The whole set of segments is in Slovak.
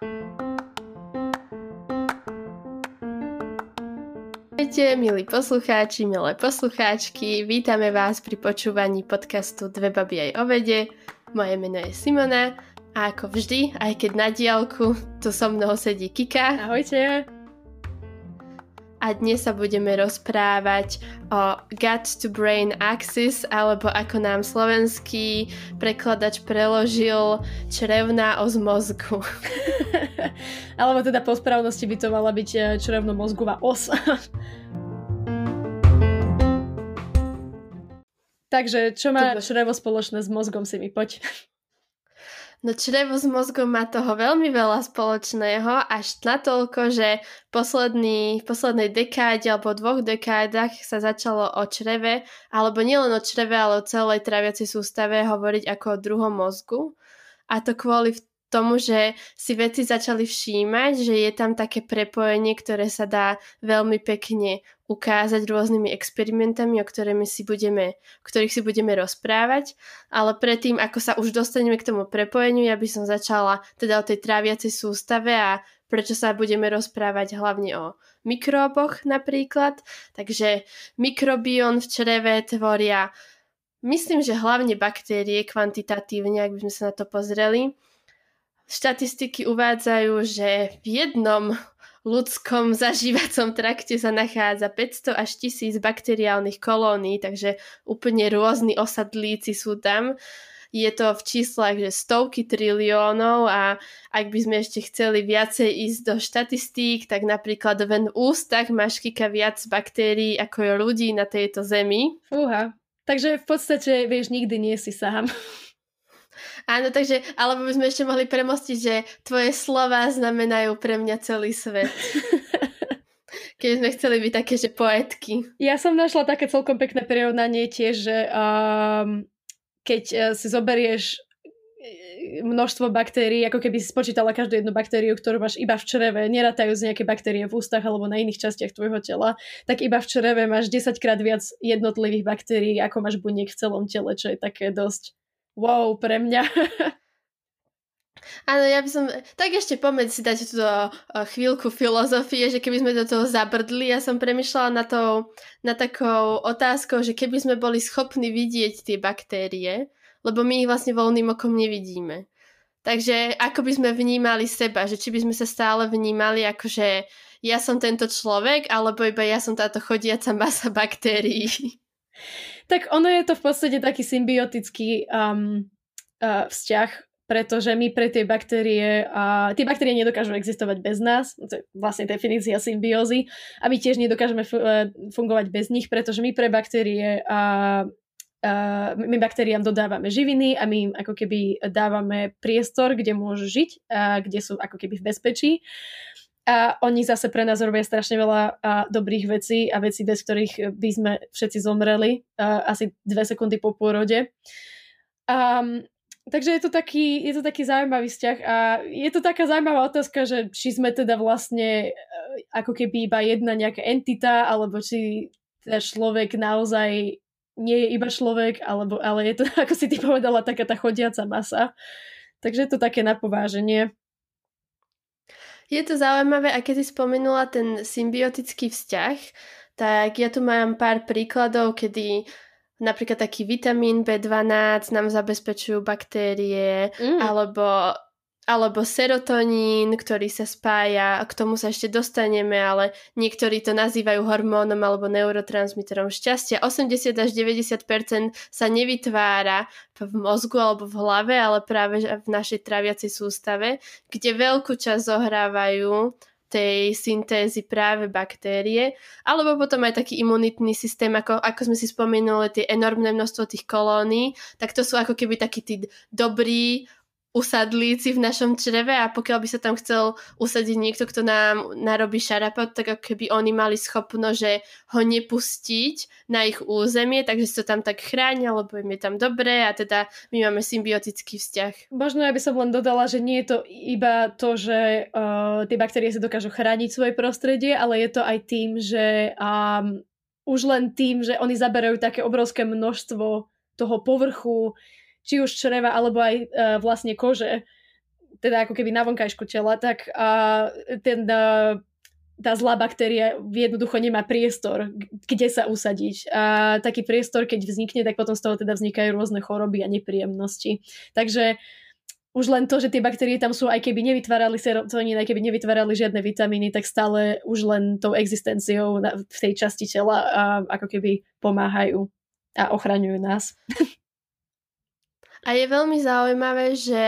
Ahojte, milí poslucháči, milé poslucháčky, vítame vás pri počúvaní podcastu Dve baby aj o vede. Moje meno je Simona a ako vždy, aj keď na diálku, tu so mnou sedí Kika. Ahojte. A dnes sa budeme rozprávať o gut to brain axis, alebo ako nám slovenský prekladač preložil črevná os mozgu. alebo teda po správnosti by to mala byť eh, črevno-mozgová os. Takže čo má črevo spoločné s mozgom, si mi poď. No črevo s mozgom má toho veľmi veľa spoločného, až natoľko, že posledný, v poslednej dekáde alebo dvoch dekádach sa začalo o čreve, alebo nielen o čreve, ale o celej traviacej sústave hovoriť ako o druhom mozgu. A to kvôli tomu, že si veci začali všímať, že je tam také prepojenie, ktoré sa dá veľmi pekne ukázať rôznymi experimentami, o, ktorými si budeme, ktorých si budeme rozprávať. Ale predtým, ako sa už dostaneme k tomu prepojeniu, ja by som začala teda o tej tráviacej sústave a prečo sa budeme rozprávať hlavne o mikróboch napríklad. Takže mikrobión v čreve tvoria Myslím, že hlavne baktérie kvantitatívne, ak by sme sa na to pozreli. Štatistiky uvádzajú, že v jednom ľudskom zažívacom trakte sa nachádza 500 až 1000 bakteriálnych kolónií, takže úplne rôzni osadlíci sú tam. Je to v číslach, že stovky triliónov a ak by sme ešte chceli viacej ísť do štatistík, tak napríklad ven v ústach máš kika viac baktérií ako je ľudí na tejto zemi. Fúha. Takže v podstate, vieš, nikdy nie si sám. Áno, takže, alebo by sme ešte mohli premostiť, že tvoje slova znamenajú pre mňa celý svet. Keď sme chceli byť také, že poetky. Ja som našla také celkom pekné prirovnanie tiež, že um, keď uh, si zoberieš e, množstvo baktérií, ako keby si spočítala každú jednu baktériu, ktorú máš iba v čreve, nerátajú z nejaké baktérie v ústach alebo na iných častiach tvojho tela, tak iba v čreve máš 10 krát viac jednotlivých baktérií, ako máš buniek v celom tele, čo je také dosť wow pre mňa. Áno, ja by som... Tak ešte pomeď si dať túto chvíľku filozofie, že keby sme do toho zabrdli, ja som premyšľala na, to, na takou otázkou, že keby sme boli schopní vidieť tie baktérie, lebo my ich vlastne voľným okom nevidíme. Takže ako by sme vnímali seba, že či by sme sa stále vnímali ako, že ja som tento človek, alebo iba ja som táto chodiaca masa baktérií. Tak ono je to v podstate taký symbiotický um, uh, vzťah, pretože my pre tie baktérie, a tie baktérie nedokážu existovať bez nás, to je vlastne definícia symbiózy, a my tiež nedokážeme uh, fungovať bez nich, pretože my pre baktérie a uh, my baktériám dodávame živiny a my im ako keby dávame priestor, kde môžu žiť, a kde sú ako keby v bezpečí a oni zase pre nás robia strašne veľa a, dobrých vecí a vecí, bez ktorých by sme všetci zomreli a, asi dve sekundy po pôrode. A, takže je to, taký, je to taký zaujímavý vzťah a je to taká zaujímavá otázka, že či sme teda vlastne e, ako keby iba jedna nejaká entita, alebo či teda človek naozaj nie je iba človek, alebo, ale je to, ako si ty povedala, taká tá chodiaca masa. Takže je to také napováženie. Je to zaujímavé, a keď si spomenula ten symbiotický vzťah, tak ja tu mám pár príkladov, kedy napríklad taký vitamín B12 nám zabezpečujú baktérie, mm. alebo alebo serotonín, ktorý sa spája, k tomu sa ešte dostaneme, ale niektorí to nazývajú hormónom alebo neurotransmiterom šťastia. 80 až 90% sa nevytvára v mozgu alebo v hlave, ale práve v našej traviacej sústave, kde veľkú časť zohrávajú tej syntézy práve baktérie, alebo potom aj taký imunitný systém, ako, ako sme si spomenuli, tie enormné množstvo tých kolónií, tak to sú ako keby takí tí dobrí, usadlíci v našom čreve a pokiaľ by sa tam chcel usadiť niekto, kto nám narobí šarapot, tak ako keby oni mali schopno, že ho nepustiť na ich územie, takže sa tam tak chránia, lebo im je tam dobré a teda my máme symbiotický vzťah. Možno ja by som len dodala, že nie je to iba to, že uh, tie baktérie sa dokážu chrániť svoje prostredie, ale je to aj tým, že um, už len tým, že oni zaberajú také obrovské množstvo toho povrchu, či už čreva alebo aj uh, vlastne kože, teda ako keby na vonkajšku tela, tak uh, ten uh, tá zlá baktéria jednoducho nemá priestor, kde sa usadiť. A taký priestor, keď vznikne, tak potom z toho teda vznikajú rôzne choroby a nepríjemnosti. Takže už len to, že tie baktérie tam sú, aj keby nevytvárali serotonín, aj keby nevytvárali žiadne vitamíny, tak stále už len tou existenciou v tej časti tela a ako keby pomáhajú a ochraňujú nás. A je veľmi zaujímavé, že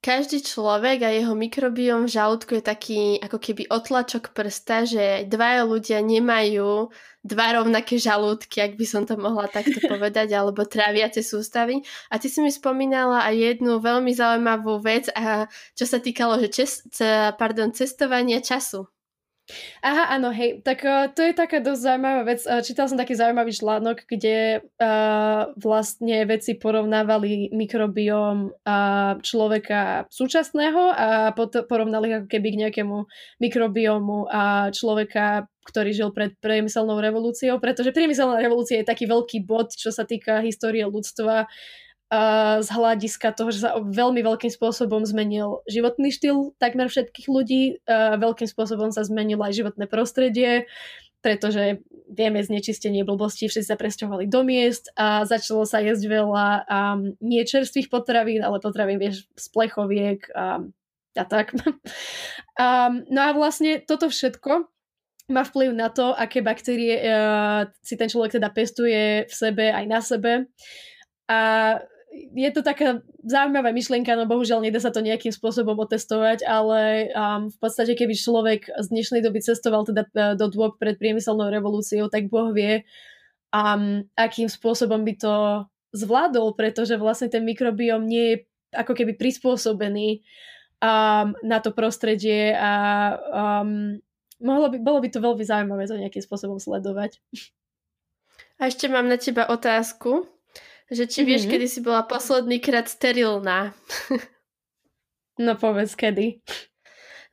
každý človek a jeho mikrobióm v žalúdku je taký ako keby otlačok prsta, že dvaja ľudia nemajú dva rovnaké žalúdky, ak by som to mohla takto povedať, alebo tráviace sústavy. A ty si mi spomínala aj jednu veľmi zaujímavú vec, a čo sa týkalo že čes, pardon, cestovania času. Aha, áno, hej, tak uh, to je taká dosť zaujímavá vec. Uh, čítal som taký zaujímavý článok, kde uh, vlastne veci porovnávali mikrobióm uh, človeka súčasného a pot- porovnali ako keby k nejakému mikrobiomu a človeka, ktorý žil pred priemyselnou revolúciou, pretože priemyselná revolúcia je taký veľký bod, čo sa týka histórie ľudstva z hľadiska toho, že sa veľmi veľkým spôsobom zmenil životný štýl takmer všetkých ľudí, veľkým spôsobom sa zmenilo aj životné prostredie, pretože vieme znečistenie blbosti, všetci sa presťahovali do miest a začalo sa jesť veľa um, nie čerstvých potravín, ale potravín, vieš, z plechoviek a, a tak. um, no a vlastne toto všetko má vplyv na to, aké baktérie uh, si ten človek teda pestuje v sebe aj na sebe. A je to taká zaujímavá myšlienka, no bohužiaľ nedá sa to nejakým spôsobom otestovať, ale um, v podstate keby človek z dnešnej doby cestoval teda uh, do dôb pred priemyselnou revolúciou, tak Boh vie, um, akým spôsobom by to zvládol, pretože vlastne ten mikrobióm nie je ako keby prispôsobený um, na to prostredie a um, mohlo by, bolo by to veľmi zaujímavé to nejakým spôsobom sledovať. A ešte mám na teba otázku. Že či vieš, mm-hmm. kedy si bola posledný krát sterilná. no povedz, kedy.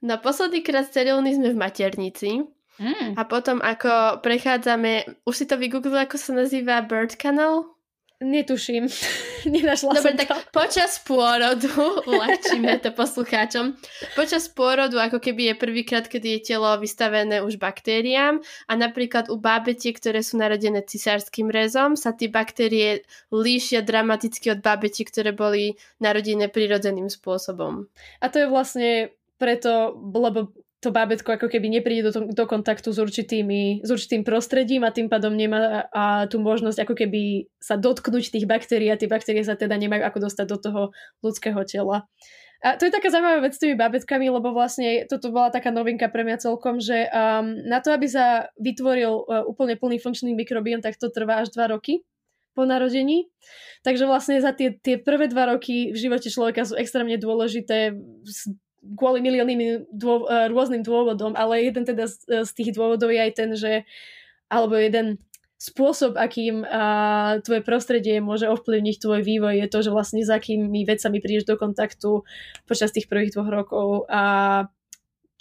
No posledný krát sterilný sme v maternici. Mm. A potom ako prechádzame, už si to vygooglila, ako sa nazýva Bird Canal? Netuším. Nenašla Dobre, som tak to. počas pôrodu, uľahčíme to poslucháčom, počas pôrodu ako keby je prvýkrát, kedy je telo vystavené už baktériám a napríklad u bábetiek, ktoré sú narodené cisárským rezom, sa tie baktérie líšia dramaticky od bábetiek, ktoré boli narodené prirodzeným spôsobom. A to je vlastne preto, lebo to bábetko ako keby nepríde do, do kontaktu s, určitými, s určitým prostredím a tým pádom nemá a tú možnosť ako keby sa dotknúť tých baktérií a tie baktérie sa teda nemajú ako dostať do toho ľudského tela. A to je taká zaujímavá vec s tými bábetkami, lebo vlastne toto bola taká novinka pre mňa celkom, že um, na to, aby sa vytvoril uh, úplne plný funkčný mikrobióm, tak to trvá až 2 roky po narodení. Takže vlastne za tie, tie prvé dva roky v živote človeka sú extrémne dôležité kvôli miliónnym dô, e, rôznym dôvodom, ale jeden teda z, e, z tých dôvodov je aj ten, že alebo jeden spôsob, akým a, tvoje prostredie môže ovplyvniť tvoj vývoj, je to, že vlastne s akými vecami prídeš do kontaktu počas tých prvých dvoch rokov a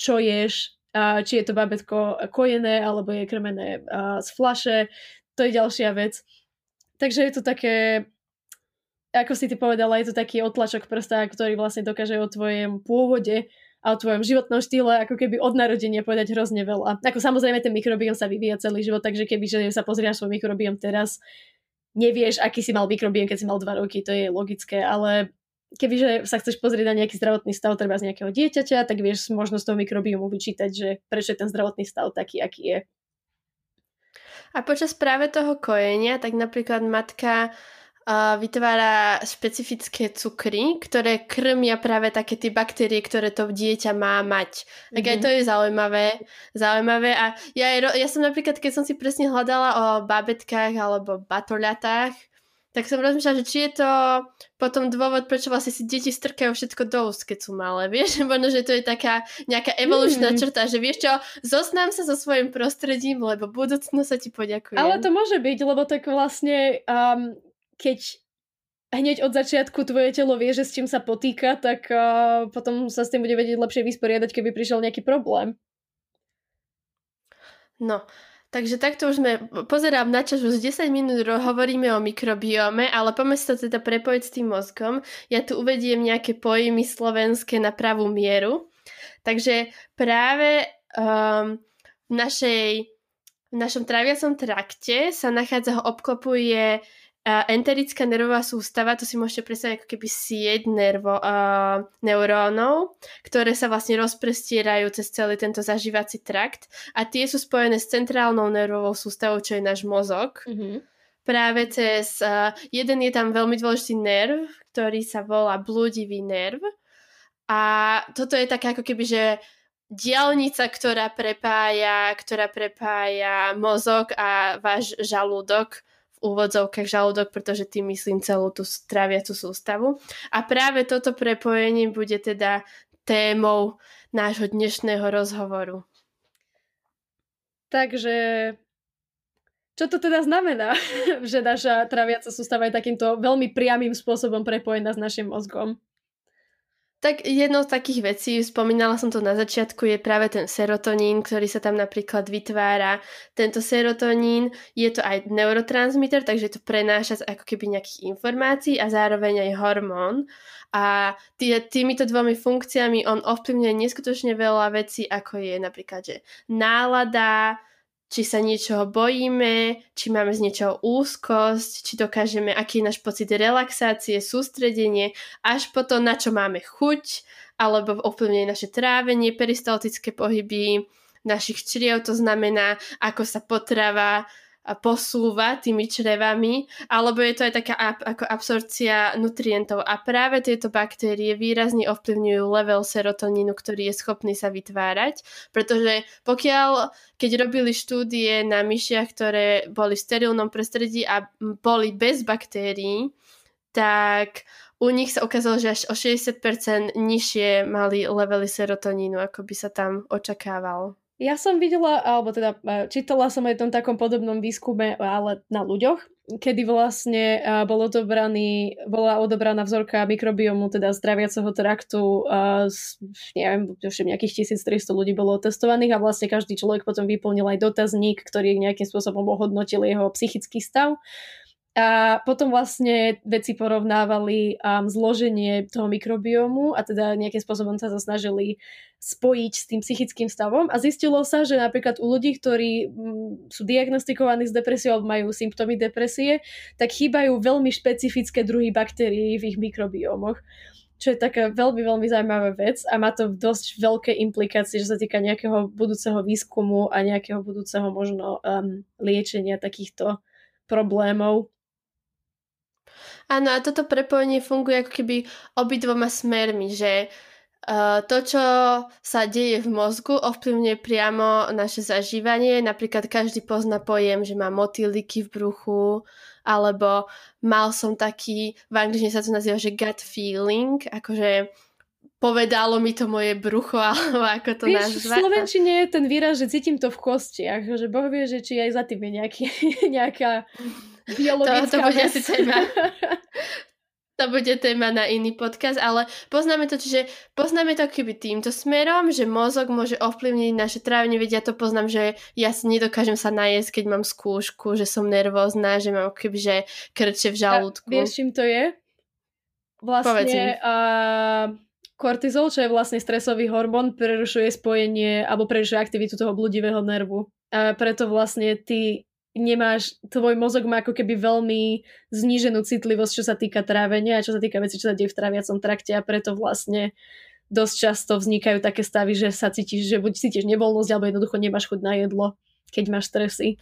čo ješ, a či je to babetko kojené alebo je krmené a, z flaše, to je ďalšia vec. Takže je to také ako si ty povedala, je to taký otlačok prsta, ktorý vlastne dokáže o tvojom pôvode a o tvojom životnom štýle ako keby od narodenia povedať hrozne veľa. Ako samozrejme ten mikrobióm sa vyvíja celý život, takže keby že sa pozrieš svoj mikrobióm teraz, nevieš, aký si mal mikrobióm, keď si mal 2 roky, to je logické, ale kebyže sa chceš pozrieť na nejaký zdravotný stav treba z nejakého dieťaťa, tak vieš možno z toho mikrobiomu vyčítať, že prečo je ten zdravotný stav taký, aký je. A počas práve toho kojenia, tak napríklad matka vytvára špecifické cukry, ktoré krmia práve také tie baktérie, ktoré to dieťa má mať. Tak mm-hmm. aj to je zaujímavé. zaujímavé. A ja, ja som napríklad, keď som si presne hľadala o babetkách alebo batoľatách, tak som rozmýšľala, že či je to potom dôvod, prečo vlastne si deti strkajú všetko do úst, keď sú malé. Vieš, možno, že to je taká nejaká evolučná mm. črta, že vieš čo, zoznám sa so svojím prostredím, lebo budúcno sa ti poďakujem. Ale to môže byť, lebo tak vlastne um, keď hneď od začiatku tvoje telo vie, že s čím sa potýka, tak uh, potom sa s tým bude vedieť lepšie vysporiadať, keby prišiel nejaký problém. No, Takže takto už sme, pozerám na čas, už 10 minút hovoríme o mikrobiome, ale poďme sa teda prepojiť s tým mozgom. Ja tu uvediem nejaké pojmy slovenské na pravú mieru. Takže práve um, v, našej, v našom traviacom trakte sa nachádza, ho obklopuje enterická nervová sústava, to si môžete predstaviť ako keby sieť nervo, uh, neurónov, ktoré sa vlastne rozprestierajú cez celý tento zažívací trakt a tie sú spojené s centrálnou nervovou sústavou, čo je náš mozog. Mm-hmm. Práve cez, uh, jeden je tam veľmi dôležitý nerv, ktorý sa volá blúdivý nerv a toto je také ako keby, že diálnica, ktorá prepája, ktorá prepája mozog a váš žalúdok v úvodzovkách žalúdok, pretože tým myslím celú tú traviacu sústavu. A práve toto prepojenie bude teda témou nášho dnešného rozhovoru. Takže čo to teda znamená, že naša traviaca sústava je takýmto veľmi priamým spôsobom prepojená s našim mozgom? Tak jednou z takých vecí, spomínala som to na začiatku, je práve ten serotonín, ktorý sa tam napríklad vytvára. Tento serotonín je to aj neurotransmitter, takže to prenáša ako keby nejakých informácií a zároveň aj hormón. A tý, týmito dvomi funkciami on ovplyvňuje neskutočne veľa vecí, ako je napríklad, že nálada, či sa niečoho bojíme, či máme z niečoho úzkosť, či dokážeme, aký je náš pocit relaxácie, sústredenie, až po to, na čo máme chuť, alebo ovplyvňuje naše trávenie, peristaltické pohyby našich čriev, to znamená, ako sa potrava posúva tými črevami, alebo je to aj taká ap- ako absorcia nutrientov. A práve tieto baktérie výrazne ovplyvňujú level serotonínu, ktorý je schopný sa vytvárať, pretože pokiaľ, keď robili štúdie na myšiach, ktoré boli v sterilnom prostredí a boli bez baktérií, tak u nich sa ukázalo, že až o 60% nižšie mali levely serotonínu, ako by sa tam očakávalo. Ja som videla, alebo teda e, čítala som aj tom takom podobnom výskume, ale na ľuďoch, kedy vlastne e, bol odobraný, bola odobraná vzorka mikrobiomu, teda zdraviaceho traktu, uh, neviem, už nejakých 1300 ľudí bolo testovaných a vlastne každý človek potom vyplnil aj dotazník, ktorý nejakým spôsobom ohodnotil jeho psychický stav. A potom vlastne veci porovnávali um, zloženie toho mikrobiomu a teda nejakým spôsobom sa snažili spojiť s tým psychickým stavom a zistilo sa, že napríklad u ľudí, ktorí mm, sú diagnostikovaní s depresiou alebo majú symptómy depresie, tak chýbajú veľmi špecifické druhy baktérií v ich mikrobiomoch čo je taká veľmi, veľmi zaujímavá vec a má to dosť veľké implikácie, že sa týka nejakého budúceho výskumu a nejakého budúceho možno um, liečenia takýchto problémov. Áno, a toto prepojenie funguje ako keby obidvoma smermi, že Uh, to, čo sa deje v mozgu, ovplyvňuje priamo naše zažívanie. Napríklad každý pozná pojem, že má motýliky v bruchu, alebo mal som taký, v angličtine sa to nazýva, že gut feeling, akože povedalo mi to moje brucho, alebo ako to Víš, nazvať. v Slovenčine je ten výraz, že cítim to v kostiach, že Boh vie, že či aj za tým je nejaký, nejaká biologická to, to bude asi téma. to bude téma na iný podcast, ale poznáme to, čiže poznáme to keby týmto smerom, že mozog môže ovplyvniť naše trávenie, veď ja to poznám, že ja si nedokážem sa najesť, keď mám skúšku, že som nervózna, že mám keby, že krče v žalúdku. A vieš, čím to je? Vlastne uh, kortizol, čo je vlastne stresový hormón, prerušuje spojenie alebo prerušuje aktivitu toho bludivého nervu. A preto vlastne ty nemáš, tvoj mozog má ako keby veľmi zníženú citlivosť, čo sa týka trávenia a čo sa týka veci, čo sa deje v tráviacom trakte a preto vlastne dosť často vznikajú také stavy, že sa cítiš, že buď cítiš nevoľnosť, alebo jednoducho nemáš chuť na jedlo, keď máš stresy.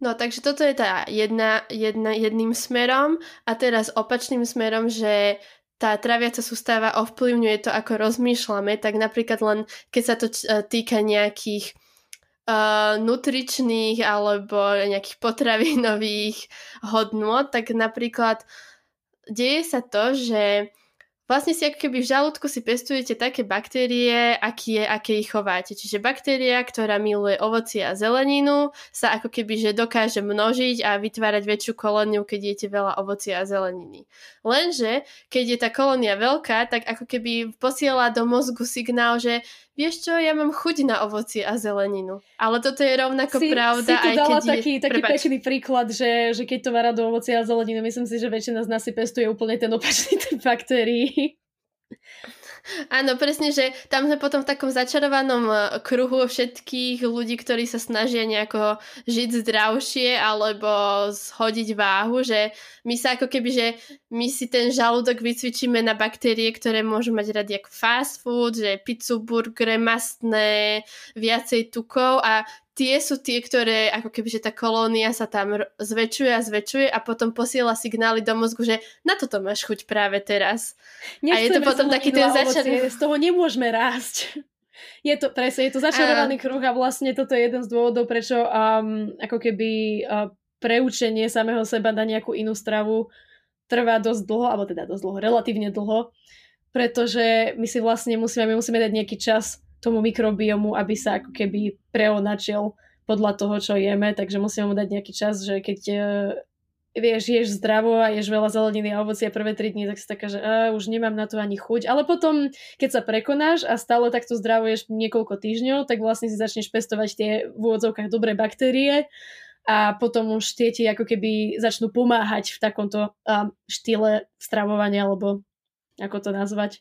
No, takže toto je tá jedna, jedna, jedným smerom a teraz opačným smerom, že tá traviaca sústava ovplyvňuje to, ako rozmýšľame, tak napríklad len keď sa to týka nejakých uh, nutričných alebo nejakých potravinových hodnôt, tak napríklad deje sa to, že vlastne si ako keby v žalúdku si pestujete také baktérie, aký je, aké ich chováte. Čiže baktéria, ktorá miluje ovocie a zeleninu, sa ako keby že dokáže množiť a vytvárať väčšiu kolóniu, keď jete veľa ovocia a zeleniny. Lenže, keď je tá kolónia veľká, tak ako keby posiela do mozgu signál, že vieš čo, ja mám chuť na ovoci a zeleninu. Ale toto je rovnako si, pravda, si aj dala keď taký, je... taký pekný príklad, že, že keď to má rado ovoci a zeleninu, myslím si, že väčšina z nás si pestuje úplne ten opačný typ baktérií. Áno, presne, že tam sme potom v takom začarovanom e, kruhu všetkých ľudí, ktorí sa snažia nejako žiť zdravšie alebo zhodiť váhu, že my sa ako keby, že my si ten žalúdok vycvičíme na baktérie, ktoré môžu mať radi ako fast food, že pizzu, burgery, mastné, viacej tukov a tie sú tie, ktoré ako keby, že tá kolónia sa tam zväčšuje a zväčšuje a potom posiela signály do mozgu, že na toto máš chuť práve teraz. Nechceme a je to potom taký ten začatok. Z toho nemôžeme rásť. Je to, presne, je to začarovaný kruh a vlastne toto je jeden z dôvodov, prečo um, ako keby uh, preučenie samého seba na nejakú inú stravu trvá dosť dlho, alebo teda dosť dlho, relatívne dlho, pretože my si vlastne musíme, my musíme dať nejaký čas tomu mikrobiomu, aby sa ako keby preonačil podľa toho, čo jeme, takže musíme mu dať nejaký čas, že keď uh, vieš, ješ zdravo a ješ veľa zeleniny a ovocia prvé 3 dní, tak si taká, že uh, už nemám na to ani chuť. Ale potom, keď sa prekonáš a stále takto zdravo ješ niekoľko týždňov, tak vlastne si začneš pestovať tie v úvodzovkách dobré baktérie a potom už tie ti ako keby začnú pomáhať v takomto uh, štýle stravovania, alebo ako to nazvať.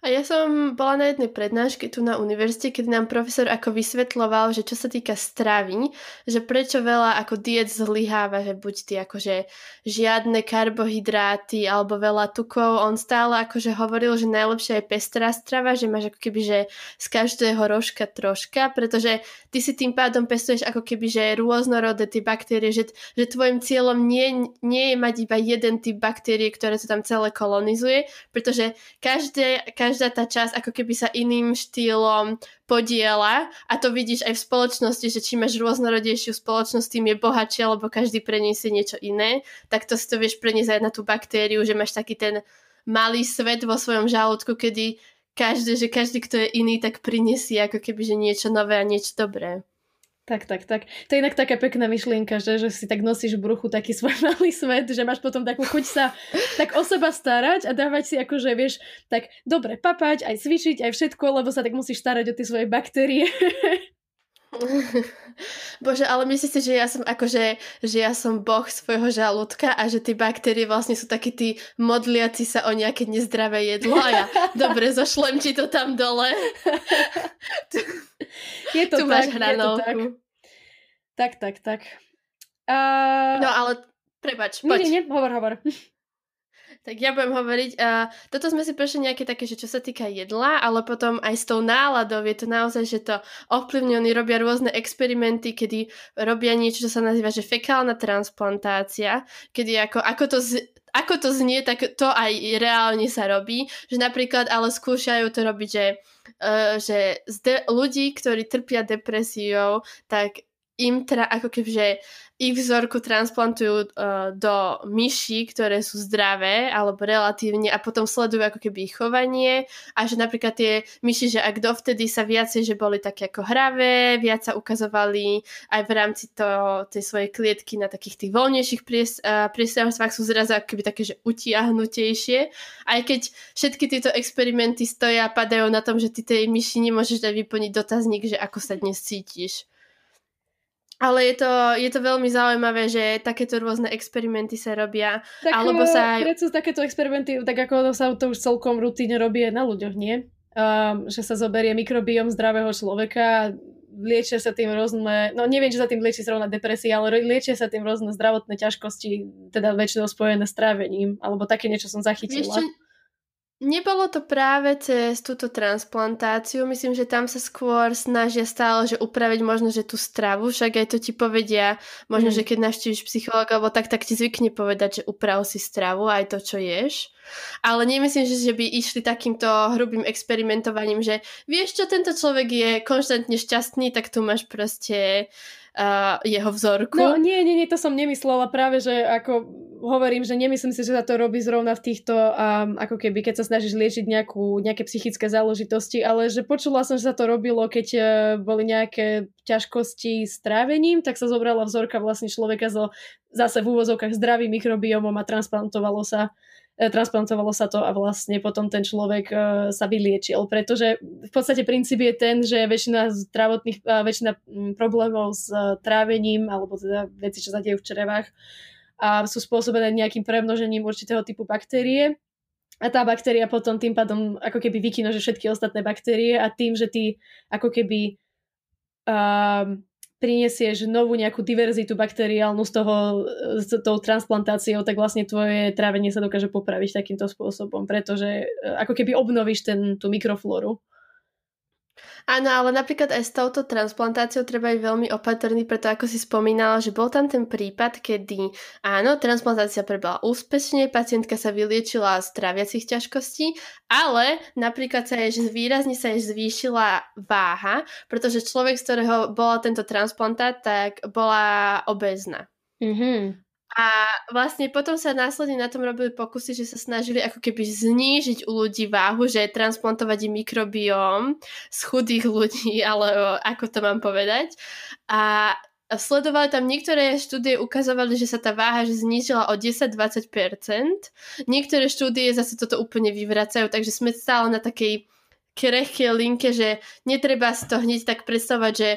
A ja som bola na jednej prednáške tu na univerzite, keď nám profesor ako vysvetloval, že čo sa týka stravy, že prečo veľa ako diet zlyháva, že buď ty akože žiadne karbohydráty alebo veľa tukov, on stále akože hovoril, že najlepšia je pestrá strava, že máš ako keby, že z každého rožka troška, pretože ty si tým pádom pestuješ ako keby, že rôznorodé tie baktérie, že, že tvojim cieľom nie, nie je mať iba jeden typ baktérie, ktoré to tam celé kolonizuje, pretože každé, každé každá tá časť ako keby sa iným štýlom podiela a to vidíš aj v spoločnosti, že čím máš rôznorodejšiu spoločnosť, tým je bohatšia, lebo každý preniesie niečo iné, tak to si to vieš preniesť aj na tú baktériu, že máš taký ten malý svet vo svojom žalúdku, kedy každý, že každý, kto je iný, tak prinesie ako keby, že niečo nové a niečo dobré. Tak, tak, tak. To je inak taká pekná myšlienka, že, že si tak nosíš v bruchu taký svoj malý svet, že máš potom takú chuť sa tak o seba starať a dávať si akože, vieš, tak dobre papať, aj cvičiť, aj všetko, lebo sa tak musíš starať o tie svoje baktérie. Bože, ale myslíš si, že ja som akože, že ja som boh svojho žalúdka a že tie baktérie vlastne sú takí tí modliaci sa o nejaké nezdravé jedlo a ja, dobre, zošlem ti to tam dole. je to tu tak, máš. Je to tak. Tak, tak, tak. Uh... No ale, prepač, poď. Nie, nie, hovor, hovor. Tak ja budem hovoriť, uh, toto sme si prešli nejaké také, že čo sa týka jedla, ale potom aj s tou náladou. Je to naozaj, že to ovplyvňujú, oni robia rôzne experimenty, kedy robia niečo, čo sa nazýva, že fekálna transplantácia, kedy ako, ako to z, ako to znie, tak to aj reálne sa robí, že napríklad ale skúšajú to robiť, že, uh, že z ľudí, ktorí trpia depresiou, tak im teda ako keby, že ich vzorku transplantujú uh, do myší, ktoré sú zdravé alebo relatívne a potom sledujú ako keby ich chovanie a že napríklad tie myši, že ak dovtedy sa viacej, že boli také ako hravé, viac sa ukazovali aj v rámci to, tej svojej klietky na takých tých voľnejších pries, priestravstvách sú zrazu ako keby také, že utiahnutejšie. Aj keď všetky tieto experimenty stoja a padajú na tom, že ty tej myši nemôžeš dať vyplniť dotazník, že ako sa dnes cítiš. Ale je to, je to veľmi zaujímavé, že takéto rôzne experimenty sa robia. Tak, alebo sa aj... takéto experimenty, tak ako sa to už celkom rutíne robí na ľuďoch, nie? Um, že sa zoberie mikrobiom zdravého človeka, liečia sa tým rôzne, no neviem, či sa tým lieči zrovna depresia, ale liečia sa tým rôzne zdravotné ťažkosti, teda väčšinou spojené s trávením, alebo také niečo som zachytila. Čo, Nebolo to práve cez túto transplantáciu, myslím, že tam sa skôr snažia stále, že upraviť možno, že tú stravu, však aj to ti povedia, možno, mm. že keď navštíviš psychologa alebo tak, tak ti zvykne povedať, že uprav si stravu, aj to, čo ješ. Ale nemyslím, že, že by išli takýmto hrubým experimentovaním, že vieš čo, tento človek je konštantne šťastný, tak tu máš proste uh, jeho vzorku. No nie, nie, nie, to som nemyslela práve, že ako hovorím, že nemyslím si, že sa to robí zrovna v týchto, um, ako keby, keď sa snažíš liečiť nejakú, nejaké psychické záležitosti, ale že počula som, že sa to robilo, keď uh, boli nejaké ťažkosti s trávením, tak sa zobrala vzorka vlastne človeka so zase v úvozovkách zdravým mikrobiomom a transplantovalo sa transplantovalo sa to a vlastne potom ten človek uh, sa vyliečil, pretože v podstate princíp je ten, že väčšina zdravotných, uh, väčšina um, problémov s trávením alebo teda veci, čo sa dejú v črevách a sú spôsobené nejakým premnožením určitého typu baktérie. A tá baktéria potom tým pádom ako keby vykynože všetky ostatné baktérie a tým, že ty ako keby uh, prinesieš novú nejakú diverzitu bakteriálnu z toho, s tou transplantáciou, tak vlastne tvoje trávenie sa dokáže popraviť takýmto spôsobom, pretože uh, ako keby obnovíš ten, tú mikroflóru. Áno, ale napríklad aj s touto transplantáciou treba byť veľmi opatrný, preto ako si spomínala, že bol tam ten prípad, kedy áno, transplantácia prebehla úspešne, pacientka sa vyliečila z traviacich ťažkostí, ale napríklad sa jej výrazne sa jej zvýšila váha, pretože človek, z ktorého bola tento transplantát, tak bola obezná. Mm-hmm. A vlastne potom sa následne na tom robili pokusy, že sa snažili ako keby znížiť u ľudí váhu, že transplantovať im mikrobióm z chudých ľudí, ale ako to mám povedať. A sledovali tam niektoré štúdie, ukazovali, že sa tá váha že znížila o 10-20%. Niektoré štúdie zase toto úplne vyvracajú, takže sme stále na takej krehkej linke, že netreba si to hneď tak predstavovať, že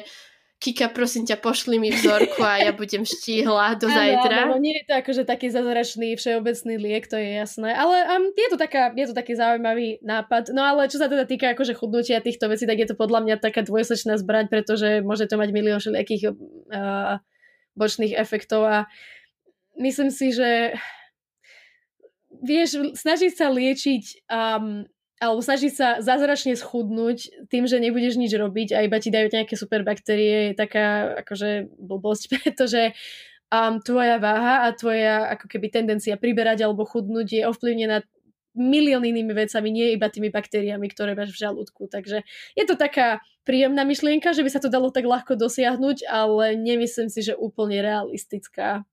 Kika, prosím ťa, pošli mi vzorku a ja budem štíhla do zajtra. Áno, nie je to akože taký zázračný všeobecný liek, to je jasné. Ale um, je, to taká, je to taký zaujímavý nápad. No ale čo sa teda týka akože chudnutia týchto vecí, tak je to podľa mňa taká dvojsečná zbraň, pretože môže to mať milión všelijakých uh, bočných efektov a myslím si, že vieš, snažiť sa liečiť um, alebo snažiť sa zázračne schudnúť tým, že nebudeš nič robiť a iba ti dajú nejaké super baktérie, je taká akože blbosť, pretože um, tvoja váha a tvoja ako keby tendencia priberať alebo chudnúť je ovplyvnená milión inými vecami, nie iba tými baktériami, ktoré máš v žalúdku. Takže je to taká príjemná myšlienka, že by sa to dalo tak ľahko dosiahnuť, ale nemyslím si, že úplne realistická.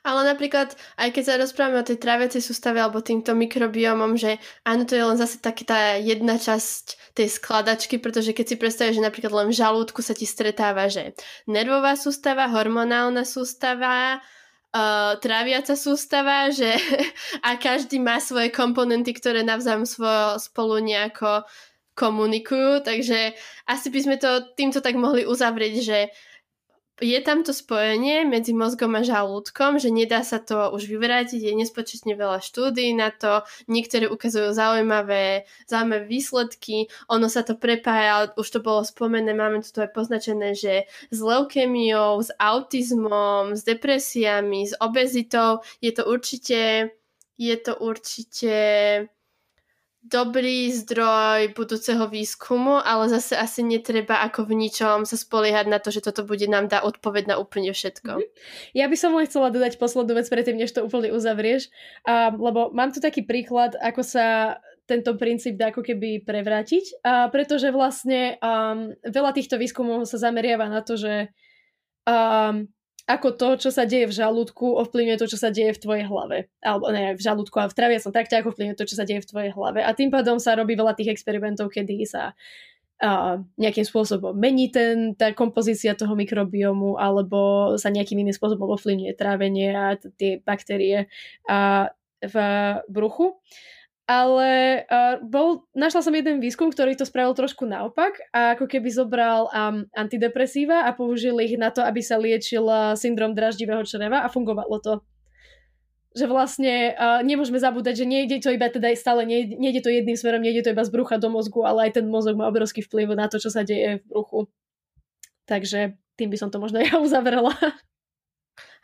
Ale napríklad, aj keď sa rozprávame o tej tráviacej sústave alebo týmto mikrobiomom, že áno, to je len zase taká tá jedna časť tej skladačky, pretože keď si predstavíš, že napríklad len v žalúdku sa ti stretáva, že nervová sústava, hormonálna sústava, uh, tráviaca sústava, že a každý má svoje komponenty, ktoré navzájom spolu nejako komunikujú, takže asi by sme to týmto tak mohli uzavrieť, že je tam to spojenie medzi mozgom a žalúdkom, že nedá sa to už vyvrátiť, je nespočetne veľa štúdí na to, niektoré ukazujú zaujímavé, zaujímavé výsledky, ono sa to prepája, už to bolo spomené, máme tu aj poznačené, že s leukémiou, s autizmom, s depresiami, s obezitou, je to určite, je to určite dobrý zdroj budúceho výskumu, ale zase asi netreba ako v ničom sa spoliehať na to, že toto bude nám dať odpoveď na úplne všetko. Mhm. Ja by som len chcela dodať poslednú vec predtým, než to úplne uzavrieš, uh, lebo mám tu taký príklad, ako sa tento princíp dá ako keby prevrátiť, a pretože vlastne um, veľa týchto výskumov sa zameriava na to, že um, ako to, čo sa deje v žalúdku, ovplyvňuje to, čo sa deje v tvojej hlave. Alebo ne, v žalúdku, ale v traviacom trakte, ako ovplyvňuje to, čo sa deje v tvojej hlave. A tým pádom sa robí veľa tých experimentov, kedy sa uh, nejakým spôsobom mení ten, tá kompozícia toho mikrobiomu, alebo sa nejakým iným spôsobom ovplyvňuje trávenie a tie baktérie uh, v bruchu ale uh, bol, našla som jeden výskum, ktorý to spravil trošku naopak a ako keby zobral um, antidepresíva a použil ich na to, aby sa liečil uh, syndrom draždivého čreva a fungovalo to. Že vlastne uh, nemôžeme zabúdať, že nejde to iba teda stále, nejde, nejde to jedným smerom, nejde to iba z brucha do mozgu, ale aj ten mozog má obrovský vplyv na to, čo sa deje v bruchu. Takže tým by som to možno ja uzavrela.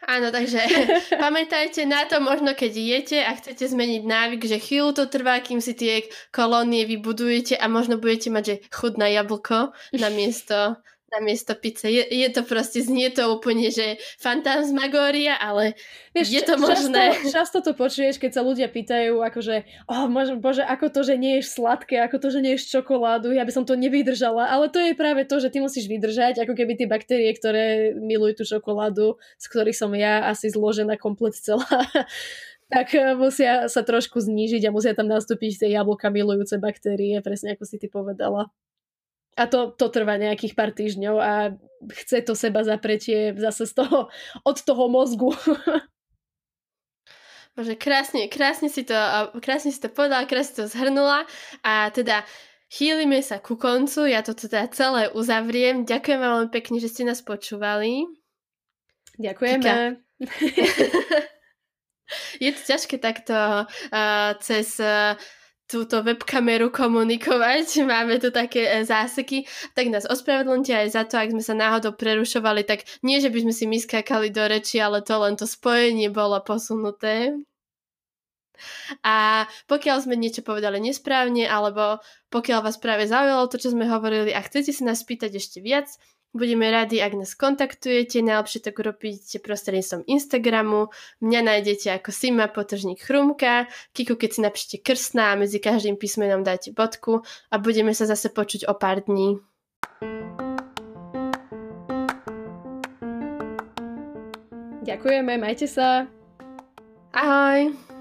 Áno, takže pamätajte na to možno, keď jete a chcete zmeniť návyk, že chvíľu to trvá, kým si tie kolónie vybudujete a možno budete mať, že chudná jablko na miesto na miesto pice. Je, je to proste, znie to úplne, že fantasmagória, ale Vieš, je to možné. Často, často to počuješ, keď sa ľudia pýtajú, akože, oh, bože, ako to, že nie ješ sladké, ako to, že nie ješ čokoládu, ja by som to nevydržala, ale to je práve to, že ty musíš vydržať, ako keby tie baktérie, ktoré milujú tú čokoládu, z ktorých som ja asi zložená komplet celá, tak eh, musia sa trošku znížiť a musia tam nastúpiť tie jablka milujúce baktérie, presne ako si ty povedala. A to, to trvá nejakých pár týždňov a chce to seba zapretie zase z toho, od toho mozgu. Bože, krásne, krásne si to, krásne si to povedala, krásne si to zhrnula a teda chýlime sa ku koncu, ja to teda celé uzavriem. Ďakujem vám veľmi pekne, že ste nás počúvali. Ďakujeme. Je to ťažké takto uh, cez uh, túto webkameru komunikovať, máme tu také e, záseky, tak nás ospravedlňte aj za to, ak sme sa náhodou prerušovali, tak nie, že by sme si my skákali do reči, ale to len to spojenie bolo posunuté. A pokiaľ sme niečo povedali nesprávne, alebo pokiaľ vás práve zaujalo to, čo sme hovorili a chcete si nás spýtať ešte viac, Budeme radi, ak nás kontaktujete, najlepšie tak urobíte prostredníctvom Instagramu, mňa nájdete ako Sima potržník Chrumka, Kiku keď si napíšete krstná a medzi každým písmenom dáte bodku a budeme sa zase počuť o pár dní. Ďakujeme, majte sa. Ahoj.